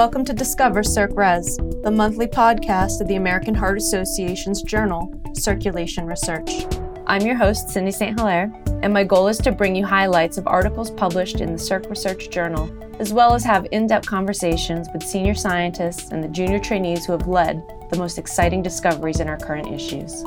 Welcome to Discover Circ Res, the monthly podcast of the American Heart Association's journal, Circulation Research. I'm your host, Cindy St. Hilaire, and my goal is to bring you highlights of articles published in the Circ Research Journal, as well as have in depth conversations with senior scientists and the junior trainees who have led the most exciting discoveries in our current issues.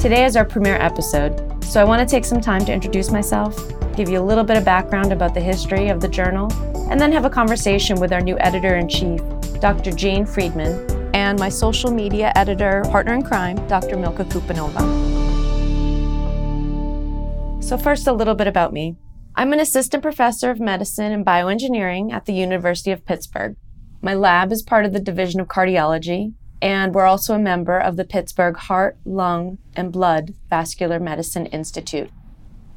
Today is our premiere episode, so I want to take some time to introduce myself, give you a little bit of background about the history of the journal, and then have a conversation with our new editor in chief, Dr. Jane Freedman, and my social media editor, partner in crime, Dr. Milka Koupenova. So, first, a little bit about me. I'm an assistant professor of medicine and bioengineering at the University of Pittsburgh. My lab is part of the Division of Cardiology, and we're also a member of the Pittsburgh Heart, Lung, and Blood Vascular Medicine Institute.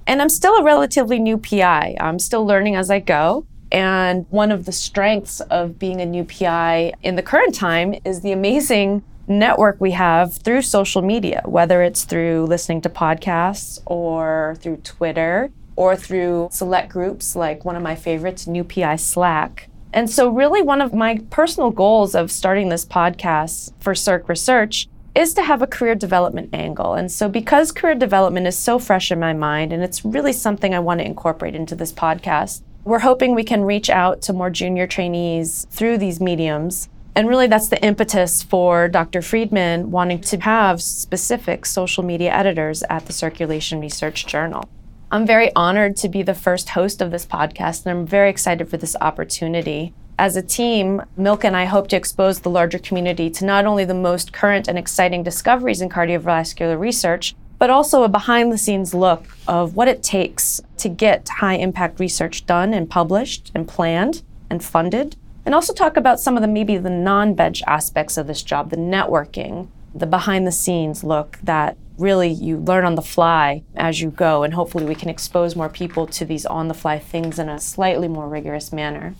And I'm still a relatively new PI. I'm still learning as I go. And one of the strengths of being a new PI in the current time is the amazing network we have through social media, whether it's through listening to podcasts or through Twitter or through select groups like one of my favorites, New PI Slack. And so, really, one of my personal goals of starting this podcast for Circ Research is to have a career development angle. And so, because career development is so fresh in my mind, and it's really something I want to incorporate into this podcast, we're hoping we can reach out to more junior trainees through these mediums. And really, that's the impetus for Dr. Freedman wanting to have specific social media editors at the Circulation Research Journal. I'm very honored to be the first host of this podcast, and I'm very excited for this opportunity. As a team, Milka and I hope to expose the larger community to not only the most current and exciting discoveries in cardiovascular research, but also a behind the scenes look of what it takes to get high impact research done and published and planned and funded. And also talk about some of the maybe the non bench aspects of this job, the networking, the behind the scenes look that really you learn on the fly as you go, and hopefully we can expose more people to these on the fly things in a slightly more rigorous manner.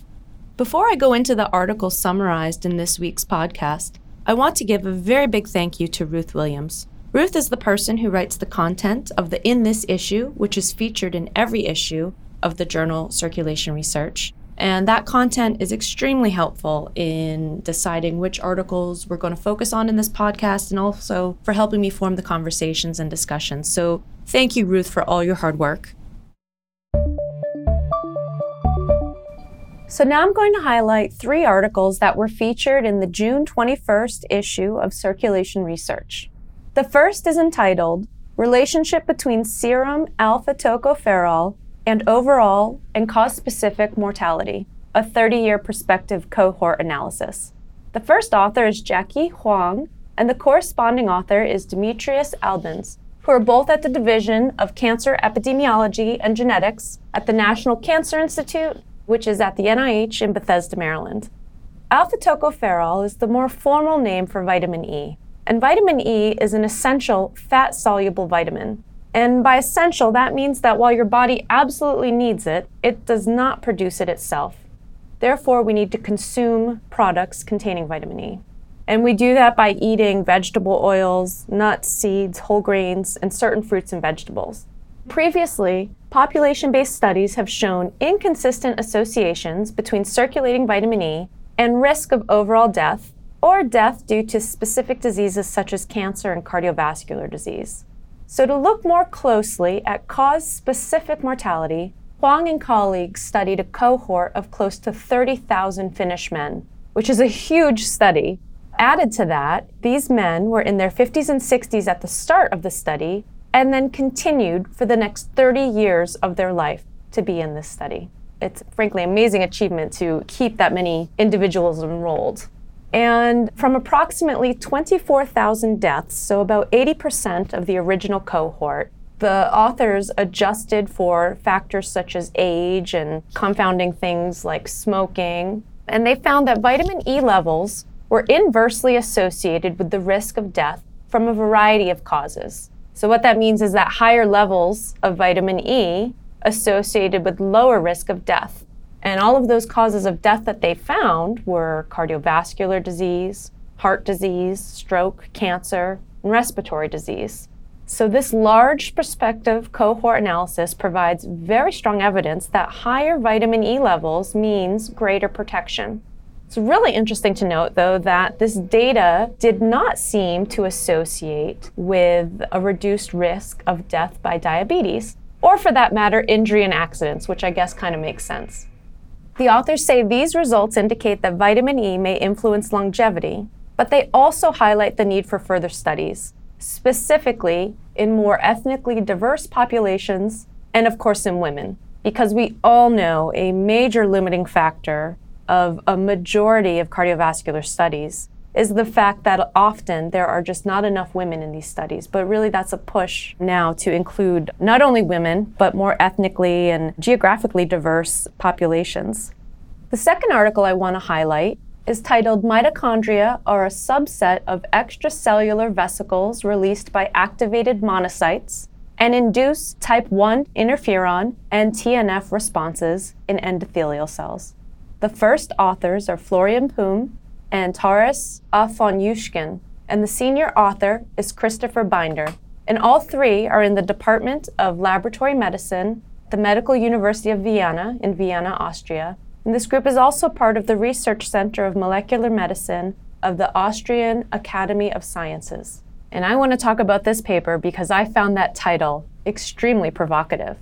Before I go into the article summarized in this week's podcast, I want to give a very big thank you to Ruth Williams. Ruth is the person who writes the content of the In This issue, which is featured in every issue of the journal Circulation Research. And that content is extremely helpful in deciding which articles we're going to focus on in this podcast and also for helping me form the conversations and discussions. So thank you, Ruth, for all your hard work. So now I'm going to highlight three articles that were featured in the June 21st issue of Circulation Research. The first is entitled Relationship Between Serum Alpha Tocopherol and overall and cause specific mortality, a 30 year prospective cohort analysis. The first author is Jiaqi Huang, and the corresponding author is Demetrius Albanes, who are both at the Division of Cancer Epidemiology and Genetics at the National Cancer Institute, which is at the NIH in Bethesda, Maryland. Alpha tocopherol is the more formal name for vitamin E, and vitamin E is an essential fat soluble vitamin and by essential, that means that while your body absolutely needs it, it does not produce it itself. Therefore, we need to consume products containing vitamin E. And we do that by eating vegetable oils, nuts, seeds, whole grains, and certain fruits and vegetables. Previously, population based studies have shown inconsistent associations between circulating vitamin E and risk of overall death or death due to specific diseases such as cancer and cardiovascular disease. So, to look more closely at cause specific mortality, Huang and colleagues studied a cohort of close to 30,000 Finnish men, which is a huge study. Added to that, these men were in their 50s and 60s at the start of the study and then continued for the next 30 years of their life to be in this study. It's frankly amazing achievement to keep that many individuals enrolled. And from approximately 24,000 deaths, so about 80% of the original cohort, the authors adjusted for factors such as age and confounding things like smoking. And they found that vitamin E levels were inversely associated with the risk of death from a variety of causes. So, what that means is that higher levels of vitamin E associated with lower risk of death. And all of those causes of death that they found were cardiovascular disease, heart disease, stroke, cancer, and respiratory disease. So, this large prospective cohort analysis provides very strong evidence that higher vitamin E levels means greater protection. It's really interesting to note, though, that this data did not seem to associate with a reduced risk of death by diabetes, or for that matter, injury and accidents, which I guess kind of makes sense. The authors say these results indicate that vitamin E may influence longevity, but they also highlight the need for further studies specifically in more ethnically diverse populations and, of course, in women. Because we all know a major limiting factor of a majority of cardiovascular studies is the fact that often there are just not enough women in these studies. But really, that's a push now to include not only women, but more ethnically and geographically diverse populations. The second article I want to highlight is titled Mitochondria are a subset of extracellular vesicles released by activated monocytes and induce type 1 interferon and TNF responses in endothelial cells. The first authors are Florian Puhm and Taras Afonyushkin, and the senior author is Christopher Binder. And all three are in the Department of Laboratory Medicine, the Medical University of Vienna in Vienna, Austria, and this group is also part of the Research Center of Molecular Medicine of the Austrian Academy of Sciences. And I want to talk about this paper because I found that title extremely provocative.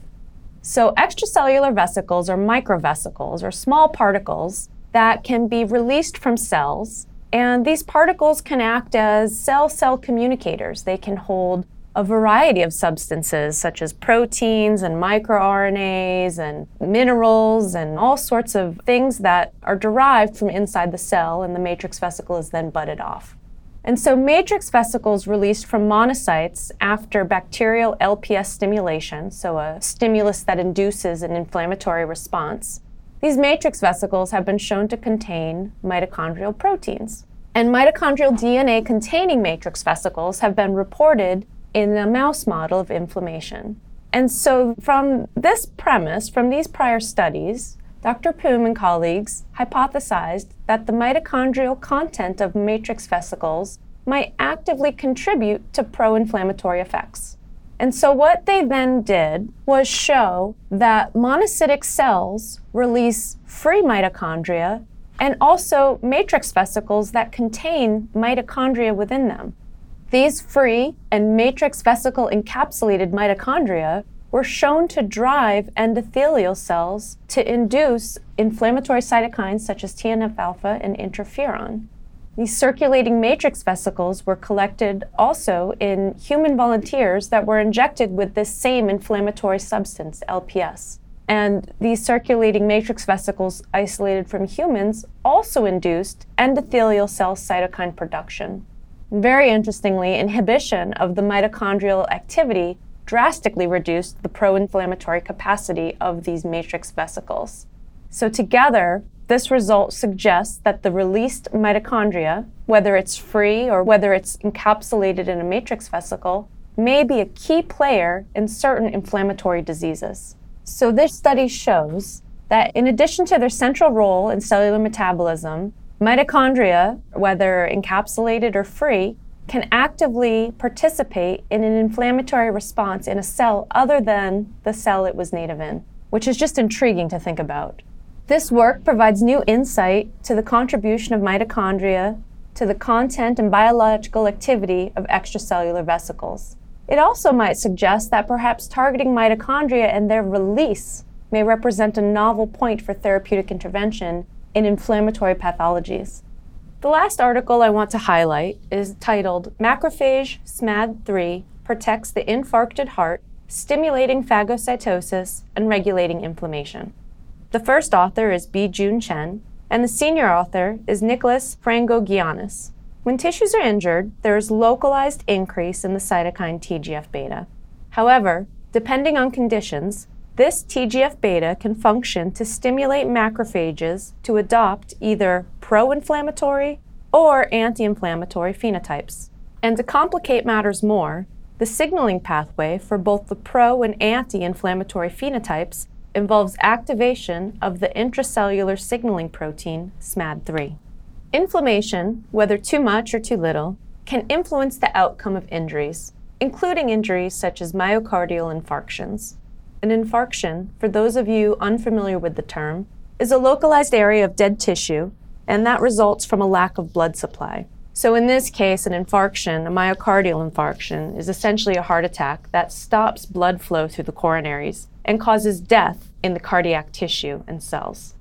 So, extracellular vesicles are microvesicles or small particles that can be released from cells, and these particles can act as cell cell communicators. They can hold a variety of substances such as proteins and microRNAs and minerals and all sorts of things that are derived from inside the cell, and the matrix vesicle is then budded off. And so, matrix vesicles released from monocytes after bacterial LPS stimulation, so a stimulus that induces an inflammatory response, these matrix vesicles have been shown to contain mitochondrial proteins. And mitochondrial DNA containing matrix vesicles have been reported in a mouse model of inflammation. And so, from this premise, from these prior studies, Dr. Puhm and colleagues hypothesized that the mitochondrial content of matrix vesicles might actively contribute to pro inflammatory effects. And so, what they then did was show that monocytic cells release free mitochondria and also matrix vesicles that contain mitochondria within them. These free and matrix vesicle encapsulated mitochondria were shown to drive endothelial cells to induce inflammatory cytokines such as TNF alpha and interferon. These circulating matrix vesicles were collected also in human volunteers that were injected with this same inflammatory substance, LPS. And these circulating matrix vesicles isolated from humans also induced endothelial cell cytokine production. Very interestingly, inhibition of the mitochondrial activity drastically reduced the pro inflammatory capacity of these matrix vesicles. So, together, this result suggests that the released mitochondria, whether it's free or whether it's encapsulated in a matrix vesicle, may be a key player in certain inflammatory diseases. So, this study shows that in addition to their central role in cellular metabolism, Mitochondria, whether encapsulated or free, can actively participate in an inflammatory response in a cell other than the cell it was native in, which is just intriguing to think about. This work provides new insight to the contribution of mitochondria to the content and biological activity of extracellular vesicles. It also might suggest that perhaps targeting mitochondria and their release may represent a novel point for therapeutic intervention in inflammatory pathologies. The last article I want to highlight is titled Macrophage SMAD3 Protects the Infarcted Heart, Stimulating Phagocytosis and Regulating Inflammation. The first author is Bijun Chen, and the senior author is Nicholas Frangogiannis. When tissues are injured, there is localized increase in the cytokine TGF beta. However, depending on conditions, this TGF beta can function to stimulate macrophages to adopt either pro inflammatory or anti inflammatory phenotypes. And to complicate matters more, the signaling pathway for both the pro and anti inflammatory phenotypes involves activation of the intracellular signaling protein SMAD3. Inflammation, whether too much or too little, can influence the outcome of injuries. including injuries such as myocardial infarctions. An infarction, for those of you unfamiliar with the term, is a localized area of dead tissue, and that results from a lack of blood supply. So, in this case, an infarction, a myocardial infarction, is essentially a heart attack that stops blood flow through the coronaries and causes death in the cardiac tissue and cells.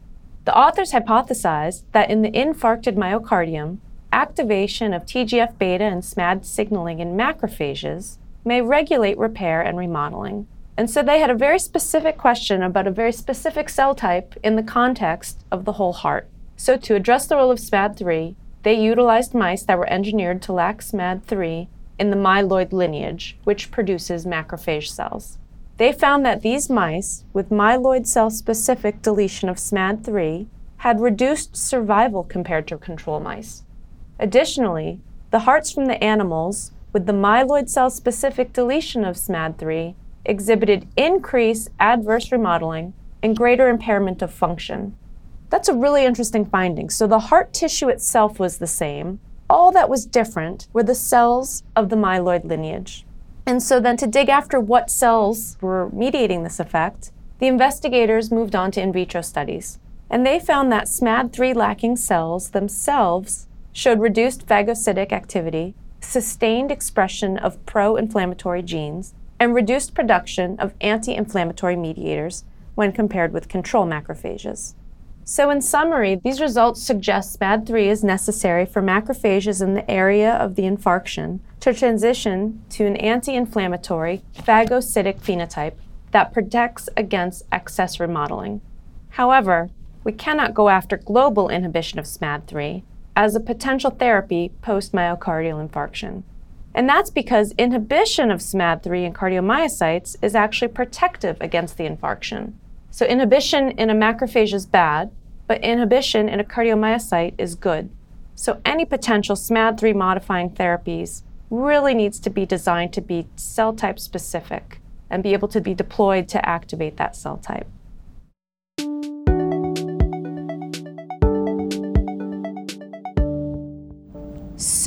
The authors hypothesized that in the infarcted myocardium, activation of TGF beta and SMAD signaling in macrophages may regulate repair and remodeling. And so they had a very specific question about a very specific cell type in the context of the whole heart. So, to address the role of SMAD3, they utilized mice that were engineered to lack SMAD3 in the myeloid lineage, which produces macrophage cells. They found that these mice with myeloid cell specific deletion of SMAD3 had reduced survival compared to control mice. Additionally, the hearts from the animals with the myeloid cell specific deletion of SMAD3 exhibited increased adverse remodeling and greater impairment of function. That's a really interesting finding. So the heart tissue itself was the same. All that was different were the cells of the myeloid lineage. And so then to dig after what cells were mediating this effect, the investigators moved on to in vitro studies. And they found that SMAD3 lacking cells themselves showed reduced phagocytic activity, sustained expression of pro inflammatory genes, and reduced production of anti inflammatory mediators when compared with control macrophages. So, in summary, these results suggest SMAD3 is necessary for macrophages in the area of the infarction to transition to an anti inflammatory phagocytic phenotype that protects against excess remodeling. However, we cannot go after global inhibition of SMAD3 as a potential therapy post myocardial infarction. And that's because inhibition of SMAD3 in cardiomyocytes is actually protective against the infarction. So, inhibition in a macrophage is bad, but inhibition in a cardiomyocyte is good. So, any potential SMAD3 modifying therapies really needs to be designed to be cell type specific and be able to be deployed to activate that cell type.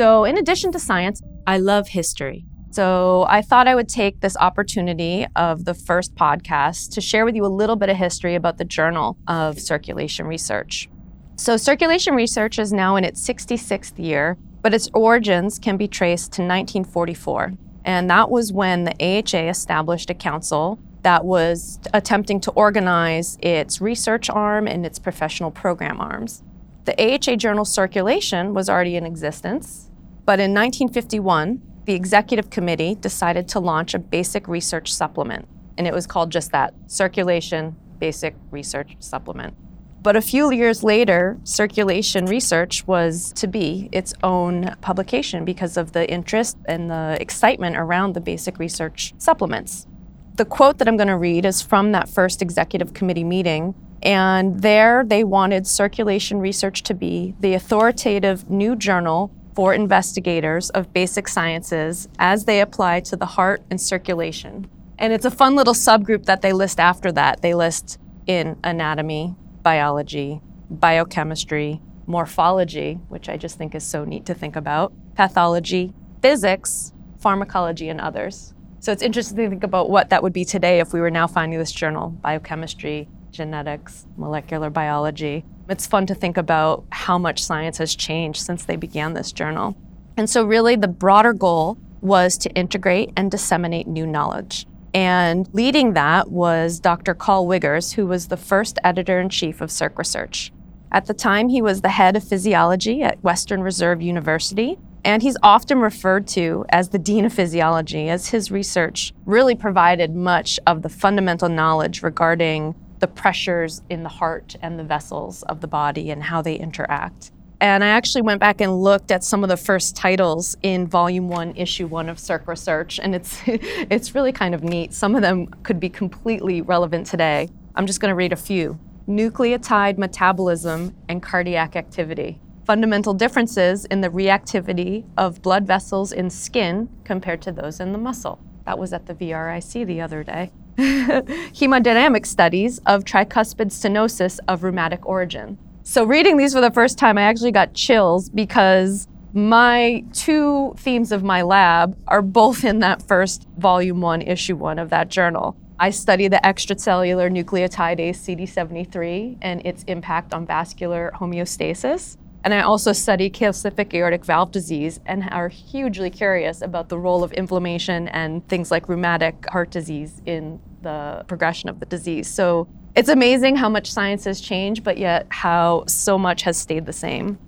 So, in addition to science, I love history. So, I thought I would take this opportunity of the first podcast to share with you a little bit of history about the Journal of Circulation Research. So, circulation research is now in its 66th year, but its origins can be traced to 1944. And that was when the AHA established a council that was attempting to organize its research arm and its professional program arms. The AHA journal circulation was already in existence, but in 1951, the executive committee decided to launch a basic research supplement, and it was called just that Circulation Basic Research Supplement. But a few years later, Circulation Research was to be its own publication because of the interest and the excitement around the basic research supplements. The quote that I'm going to read is from that first executive committee meeting. And there they wanted circulation research to be the authoritative new journal for investigators of basic sciences as they apply to the heart and circulation. And it's a fun little subgroup that they list after that. They list in anatomy, biology, biochemistry, morphology, which I just think is so neat to think about, pathology, physics, pharmacology, and others. So it's interesting to think about what that would be today if we were now finding this journal biochemistry, genetics, molecular biology. It's fun to think about how much science has changed since they began this journal. And so, really, the broader goal was to integrate and disseminate new knowledge. And leading that was Dr. Carl Wiggers, who was the first editor in chief of Circ Research. At the time, he was the head of physiology at Western Reserve University, and he's often referred to as the Dean of Physiology, as his research really provided much of the fundamental knowledge regarding the pressures in the heart and the vessels of the body and how they interact. And I actually went back and looked at some of the first titles in Volume 1, Issue 1 of Circ Research, and it's, it's really kind of neat. Some of them could be completely relevant today. I'm just going to read a few Nucleotide metabolism and cardiac activity. Fundamental differences in the reactivity of blood vessels in skin compared to those in the muscle. That was at the VRIC the other day. Hemodynamic studies of tricuspid stenosis of rheumatic origin. So, reading these for the first time, I actually got chills because my two themes of my lab are both in that first volume one, issue one of that journal. I study the extracellular nucleotidase CD73 and its impact on vascular homeostasis. And I also study calcific aortic valve disease and are hugely curious about the role of inflammation and things like rheumatic heart disease in the progression of the disease. So it's amazing how much science has changed, but yet how so much has stayed the same.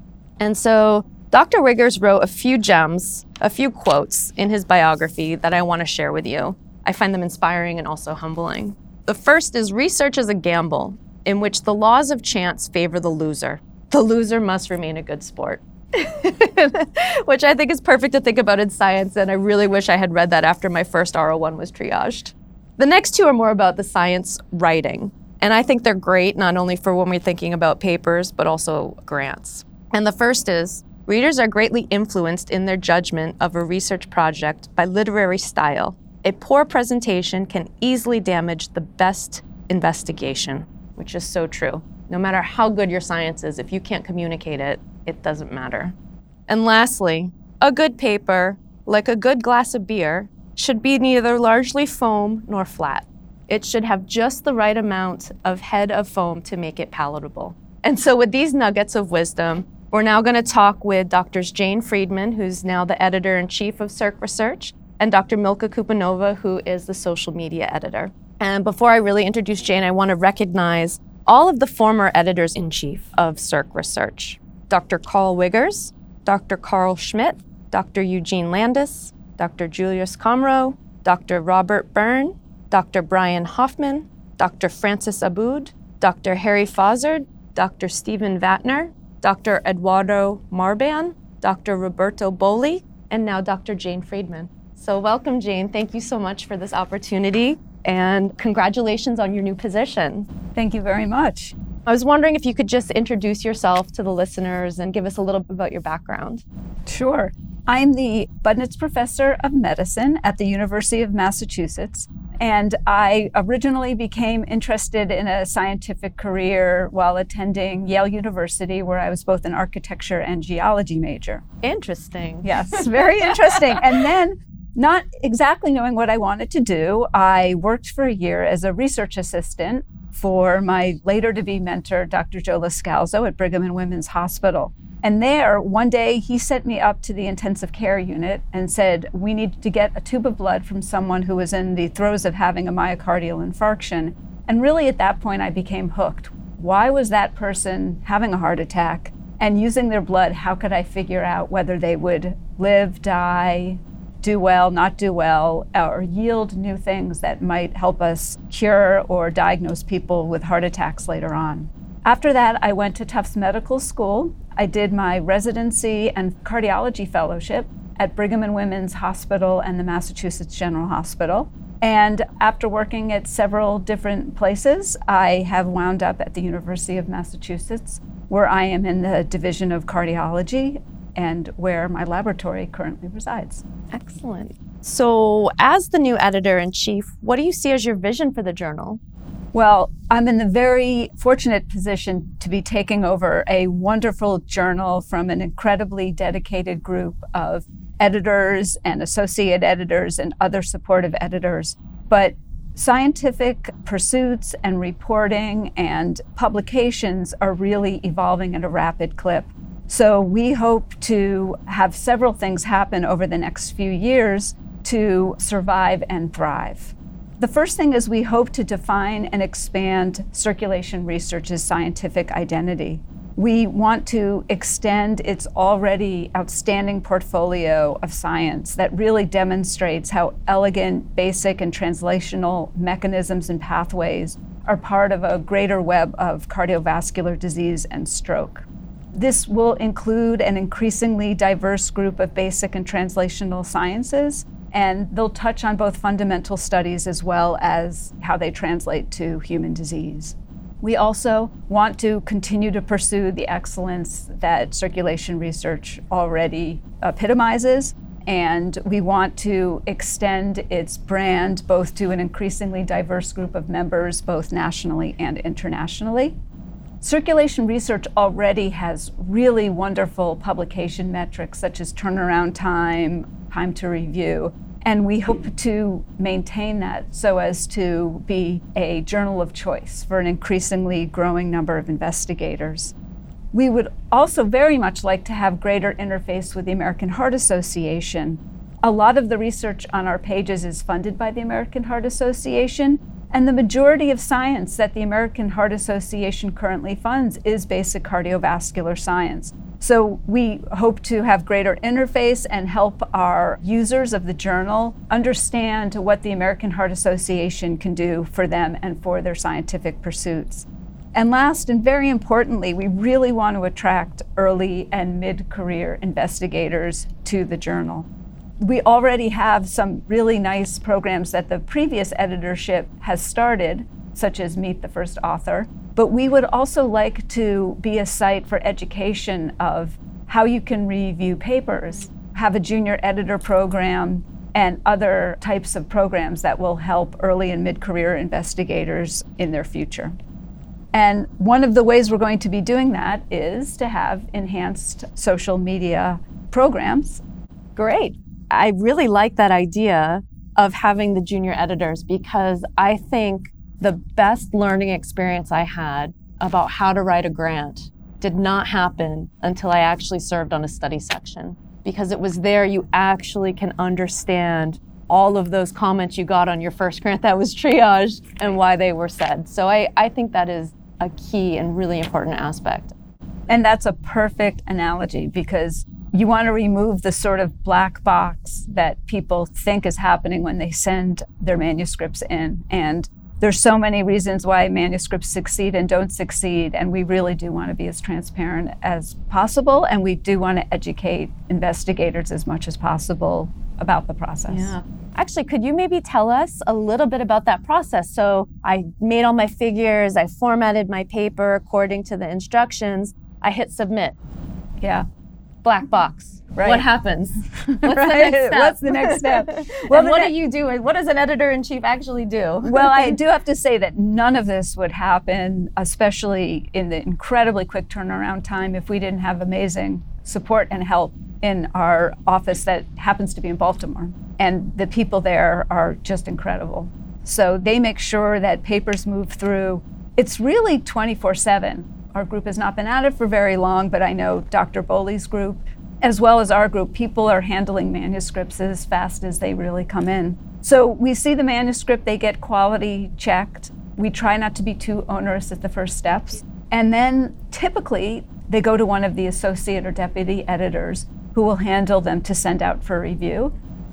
And so Dr. Wiggers wrote a few gems, a few quotes in his biography that I want to share with you. I find them inspiring and also humbling. The first is research is a gamble in which the laws of chance favor the loser. The loser must remain a good sport. Which I think is perfect to think about in science, and I really wish I had read that after my first R01 was triaged. The next two are more about the science writing. And I think they're great, not only for when we're thinking about papers, but also grants. And the first is readers are greatly influenced in their judgment of a research project by literary style. A poor presentation can easily damage the best investigation, which is so true. No matter how good your science is, if you can't communicate it, it doesn't matter. And lastly, a good paper, like a good glass of beer, should be neither largely foam nor flat. It should have just the right amount of head of foam to make it palatable. And so, with these nuggets of wisdom, we're now going to talk with Drs. Jane Freedman, who's now the editor in chief of Circ Research, and Dr. Milka Koupenova, who is the social media editor. And before I really introduce Jane, I want to recognize all of the former editors in chief of Circ Research Dr. Carl Wiggers, Dr. Carl Schmidt, Dr. Eugene Landis, Dr. Julius Comroe, Dr. Robert Berne, Dr. Brian Hoffman, Dr. Francis Abboud, Dr. Harry Fozzard, Dr. Stephen Vatner, Dr. Eduardo Marban, Dr. Roberto Bolli, and now Dr. Jane Freedman. So, welcome, Jane. Thank you so much for this opportunity, and congratulations on your new position. Thank you very much. I was wondering if you could just introduce yourself to the listeners and give us a little bit about your background. Sure. I'm the Budnitz Professor of Medicine at the University of Massachusetts. And I originally became interested in a scientific career while attending Yale University, where I was both an architecture and geology major. Interesting. Yes, very interesting. And then, not exactly knowing what I wanted to do, I worked for a year as a research assistant for my later to be mentor, Dr. Joe Loscalzo at Brigham and Women's Hospital. And there, one day, he sent me up to the intensive care unit and said, We need to get a tube of blood from someone who was in the throes of having a myocardial infarction. And really, at that point, I became hooked. Why was that person having a heart attack? And using their blood, how could I figure out whether they would live, die, do well, not do well, or yield new things that might help us cure or diagnose people with heart attacks later on? After that, I went to Tufts Medical School. I did my residency and cardiology fellowship at Brigham and Women's Hospital and the Massachusetts General Hospital. And after working at several different places, I have wound up at the University of Massachusetts, where I am in the Division of Cardiology and where my laboratory currently resides. Excellent. So, as the new editor in chief, what do you see as your vision for the journal? Well, I'm in the very fortunate position to be taking over a wonderful journal from an incredibly dedicated group of editors and associate editors and other supportive editors. But scientific pursuits and reporting and publications are really evolving at a rapid clip. So we hope to have several things happen over the next few years to survive and thrive. The first thing is we hope to define and expand circulation research's scientific identity. We want to extend its already outstanding portfolio of science that really demonstrates how elegant, basic, and translational mechanisms and pathways are part of a greater web of cardiovascular disease and stroke. This will include an increasingly diverse group of basic and translational sciences and they'll touch on both fundamental studies as well as how they translate to human disease. We also want to continue to pursue the excellence that circulation research already epitomizes, and we want to extend its brand both to an increasingly diverse group of members, both nationally and internationally. Circulation research already has really wonderful publication metrics such as turnaround time, time to review, and we hope to maintain that so as to be a journal of choice for an increasingly growing number of investigators. We would also very much like to have greater interface with the American Heart Association. A lot of the research on our pages is funded by the American Heart Association, and the majority of science that the American Heart Association currently funds is basic cardiovascular science. So we hope to have greater interface and help our users of the journal understand what the American Heart Association can do for them and for their scientific pursuits. And last and very importantly, we really want to attract early and mid career investigators to the journal we already have some really nice programs that the previous editorship has started, such as Meet the First Author. But we would also like to be a site for education of how you can review papers, have a junior editor program, and other types of programs that will help early and mid career investigators in their future. And one of the ways we're going to be doing that is to have enhanced social media programs. Great. I really like that idea of having the junior editors because I think the best learning experience I had about how to write a grant did not happen until I actually served on a study section. Because it was there you actually can understand all of those comments you got on your first grant that was triaged and why they were said. So I, I think that is a key and really important aspect. And that's a perfect analogy because you want to remove the sort of black box that people think is happening when they send their manuscripts in. And there's so many reasons why manuscripts succeed and don't succeed. And we really do want to be as transparent as possible. And we do want to educate investigators as much as possible about the process. Yeah. Actually, could you maybe tell us a little bit about that process? So I made all my figures, I formatted my paper according to the instructions, I hit submit. Yeah black box. Right. What happens? What's, right. the What's the next step? well, what ne- do you do? What does an editor in chief actually do? well, I do have to say that none of this would happen, especially in the incredibly quick turnaround time, if we didn't have amazing support and help in our office that happens to be in Baltimore. And the people there are just incredible. So they make sure that papers move through. It's really 24 7 our group has not been at it for very long, but I know Dr. Bolli's group, as well as our group, people are handling manuscripts as fast as they really come in. So we see the manuscript, they get quality checked. We try not to be too onerous at the first steps. And then typically they go to one of the associate or deputy editors who will handle them to send out for review.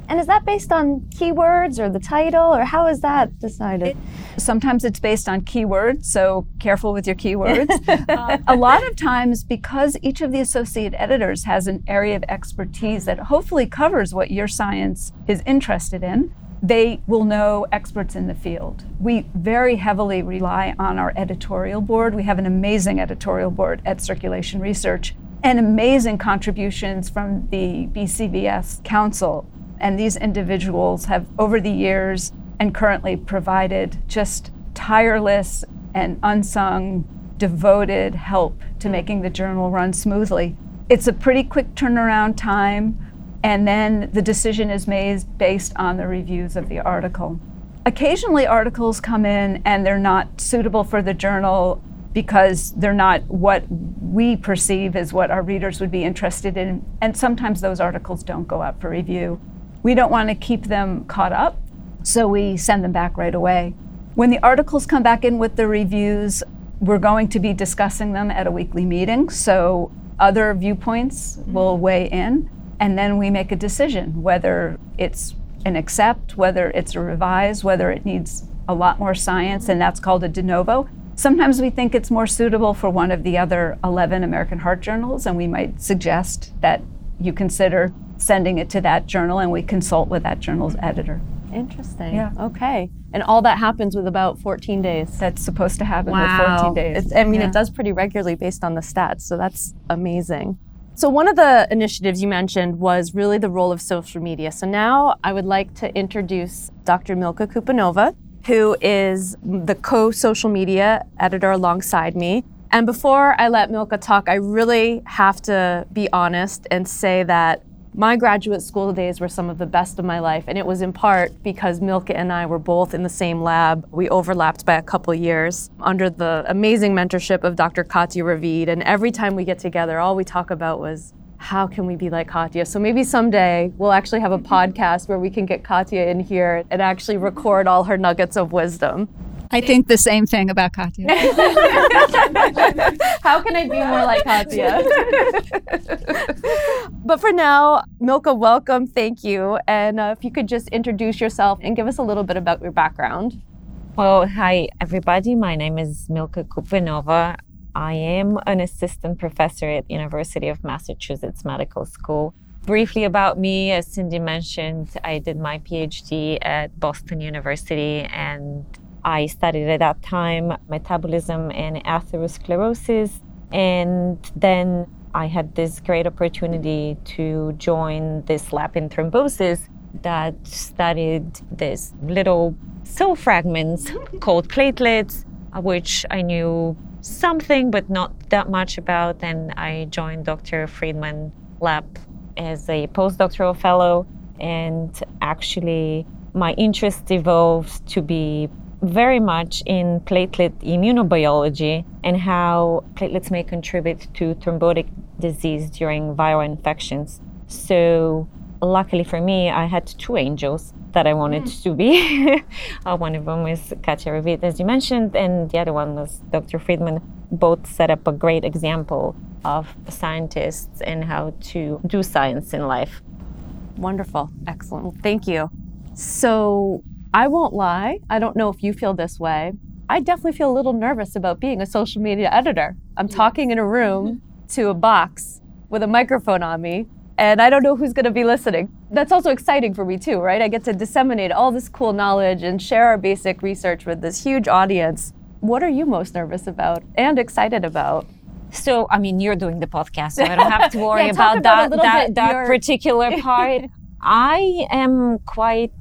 And is that based on keywords or the title, or how is that decided? It, sometimes it's based on keywords, so careful with your keywords. uh, a lot of times, because each of the associate editors has an area of expertise that hopefully covers what your science is interested in, they will know experts in the field. We very heavily rely on our editorial board. We have an amazing editorial board at Circulation Research and amazing contributions from the BCVS Council and these individuals have, over the years and currently, provided just tireless and unsung, devoted help to mm. making the journal run smoothly. It's a pretty quick turnaround time, and then the decision is made based on the reviews of the article. Occasionally, articles come in and they're not suitable for the journal because they're not what we perceive as what our readers would be interested in. And sometimes those articles don't go up for review. We don't want to keep them caught up, so we send them back right away. When the articles come back in with the reviews, we're going to be discussing them at a weekly meeting, so other viewpoints mm-hmm. will weigh in, and then we make a decision whether it's an accept, whether it's a revise, whether it needs a lot more science, and that's called a de novo. Sometimes we think it's more suitable for one of the other 11 American Heart Journals, and we might suggest that you consider sending it to that journal and we consult with that journal's editor. Interesting. Yeah. Okay. And all that happens with about 14 days. That's supposed to happen wow. with 14 days. It's, I mean, yeah. it does pretty regularly based on the stats, so that's amazing. So, one of the initiatives you mentioned was really the role of social media. So, now I would like to introduce Dr. Milka Koupenova, who is the co social media editor alongside me. And before I let Milka talk, I really have to be honest and say that my graduate school days were some of the best of my life, and it was in part because Milka and I were both in the same lab. We overlapped by a couple years under the amazing mentorship of Dr. Katya Ravid, and every time we get together, all we talk about was how can we be like Katya? So maybe someday we'll actually have a mm-hmm. podcast where we can get Katya in here and actually record all her nuggets of wisdom. I think the same thing about Katya. How can I be more like Katya? but for now, Milka, welcome. Thank you. And uh, if you could just introduce yourself and give us a little bit about your background. Well, hi, everybody. My name is Milka Koupenova. I am an assistant professor at University of Massachusetts Medical School. Briefly about me, as Cindy mentioned, I did my PhD at Boston University and I studied at that time metabolism and atherosclerosis. And then I had this great opportunity to join this lab in thrombosis that studied these little cell fragments called platelets, which I knew something but not that much about. And I joined Dr. Freedman lab as a postdoctoral fellow. And actually, my interest evolved to be very much in platelet immunobiology and how platelets may contribute to thrombotic disease during viral infections. So, luckily for me, I had two angels that I wanted mm. to be. uh, one of them was Katya Ravid, as you mentioned, and the other one was Dr. Freedman. Both set up a great example of scientists and how to do science in life. Wonderful. Excellent. Thank you. So, I won't lie, I don't know if you feel this way. I definitely feel a little nervous about being a social media editor. I'm yes. talking in a room mm-hmm. to a box with a microphone on me, and I don't know who's going to be listening. That's also exciting for me, too, right? I get to disseminate all this cool knowledge and share our basic research with this huge audience. What are you most nervous about and excited about? So, I mean, you're doing the podcast, so I don't have to worry yeah, about, about, that, that, that particular part. I am quite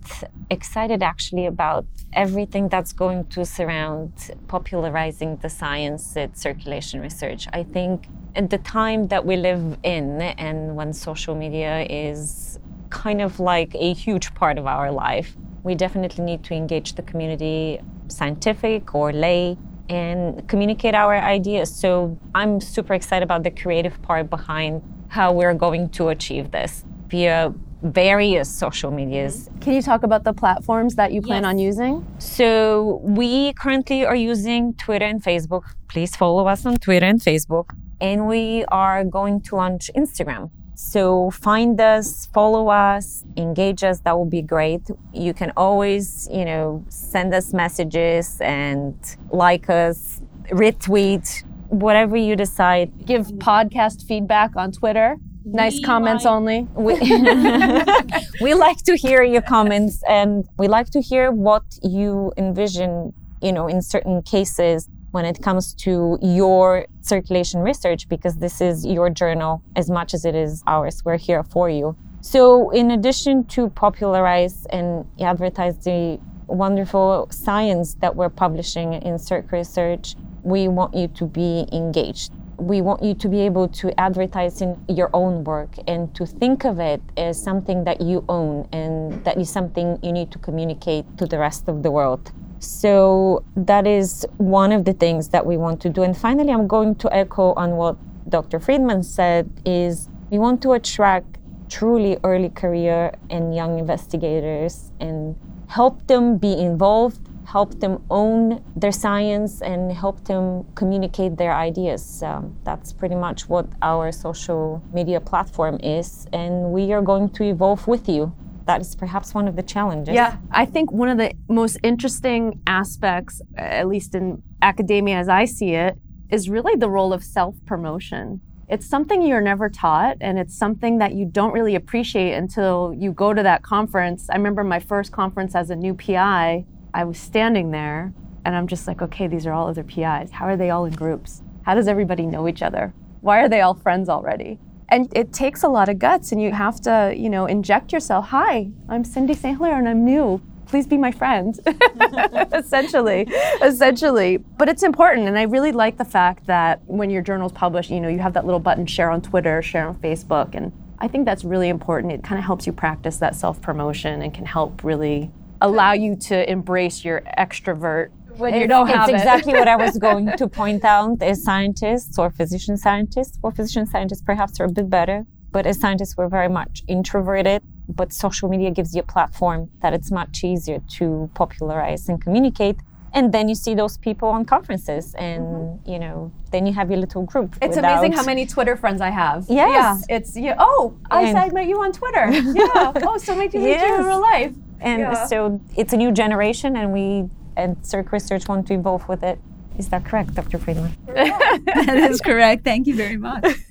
excited actually about everything that's going to surround popularizing the science at circulation research. I think at the time that we live in and when social media is kind of like a huge part of our life, we definitely need to engage the community, scientific or lay, and communicate our ideas. So I'm super excited about the creative part behind how we're going to achieve this via various social medias. Mm-hmm. Can you talk about the platforms that you plan yes. on using? So, we currently are using Twitter and Facebook. Please follow us on Twitter and Facebook. And we are going to launch Instagram. So, find us, follow us, engage us. That would be great. You can always, you know, send us messages and like us, retweet, whatever you decide. Give podcast feedback on Twitter nice we comments like, only. We, we like to hear your comments and we like to hear what you envision, you know, in certain cases when it comes to your circulation research because this is your journal as much as it is ours. We're here for you. So, in addition to popularize and advertise the wonderful science that we're publishing in Circ Research, we want you to be engaged we want you to be able to advertise in your own work and to think of it as something that you own and that is something you need to communicate to the rest of the world. So that is one of the things that we want to do. And finally, I'm going to echo on what Dr. Freedman said is we want to attract truly early career and young investigators and help them be involved help them own their science and help them communicate their ideas. That's pretty much what our social media platform is, and we are going to evolve with you. That is perhaps one of the challenges. Yeah, I think one of the most interesting aspects, at least in academia as I see it, is really the role of self promotion. It's something you're never taught, and it's something that you don't really appreciate until you go to that conference. I remember my first conference as a new PI I was standing there and I'm just like, okay, these are all other PIs. How are they all in groups? How does everybody know each other? Why are they all friends already? And it takes a lot of guts and you have to, you know, inject yourself. Hi, I'm Cindy St. Hilaire and I'm new. please be my friend. essentially, essentially. But it's important, and I really like the fact that when your journal's published, you know, you have that little button share on Twitter, share on Facebook, and I think that's really important. It kind of helps you practice that self promotion and can help really allow you to embrace your extrovert when you don't it's have exactly what I was going to point out. As scientists or physician scientists, well, physician scientists perhaps are a bit better, but as scientists, we're very much introverted. But social media gives you a platform that it's much easier to popularize and communicate. And then you see those people on conferences, and mm-hmm. you know, then you have your little group. It's without... amazing how many Twitter friends I have. Yes. Yeah, it's yeah. Oh, I, I met you on Twitter. yeah. Oh, so many people yes. meet you in real life. And yeah. so it's a new generation, and we at Circ Research want to evolve with it. Is that correct, Dr. Freedman? that is correct. Thank you very much.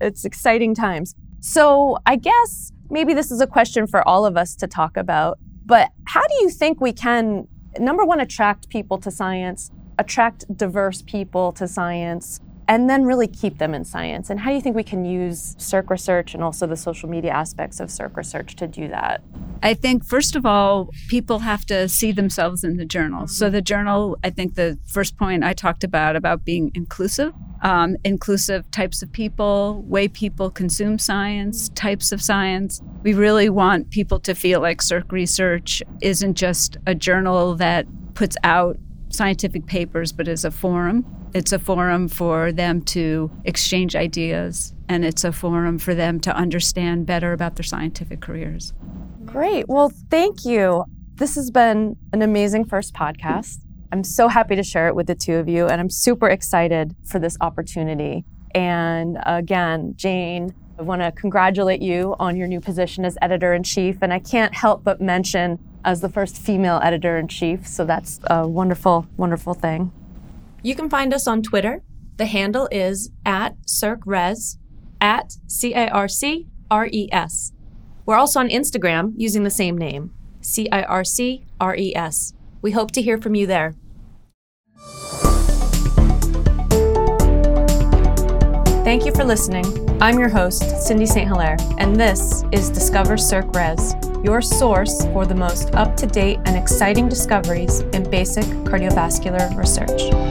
it's exciting times. So I guess maybe this is a question for all of us to talk about. But how do you think we can, number one, attract people to science, attract diverse people to science, and then really keep them in science? And how do you think we can use Circ research and also the social media aspects of Circ research to do that? I think, first of all, people have to see themselves in the journal. So, the journal, I think the first point I talked about, about being inclusive, um, inclusive types of people, way people consume science, types of science. We really want people to feel like Circ Research isn't just a journal that puts out scientific papers, but as a forum. It's a forum for them to exchange ideas, and it's a forum for them to understand better about their scientific careers. Great. Well, thank you. This has been an amazing first podcast. I'm so happy to share it with the two of you, and I'm super excited for this opportunity. And again, Jane, I want to congratulate you on your new position as editor in chief. And I can't help but mention as the first female editor in chief. So that's a wonderful, wonderful thing. You can find us on Twitter. The handle is at CircRes, at C A R C R E S. We're also on Instagram using the same name, C I R C R E S. We hope to hear from you there. Thank you for listening. I'm your host, Cindy St. Hilaire, and this is Discover Circ Res, your source for the most up to date and exciting discoveries in basic cardiovascular research.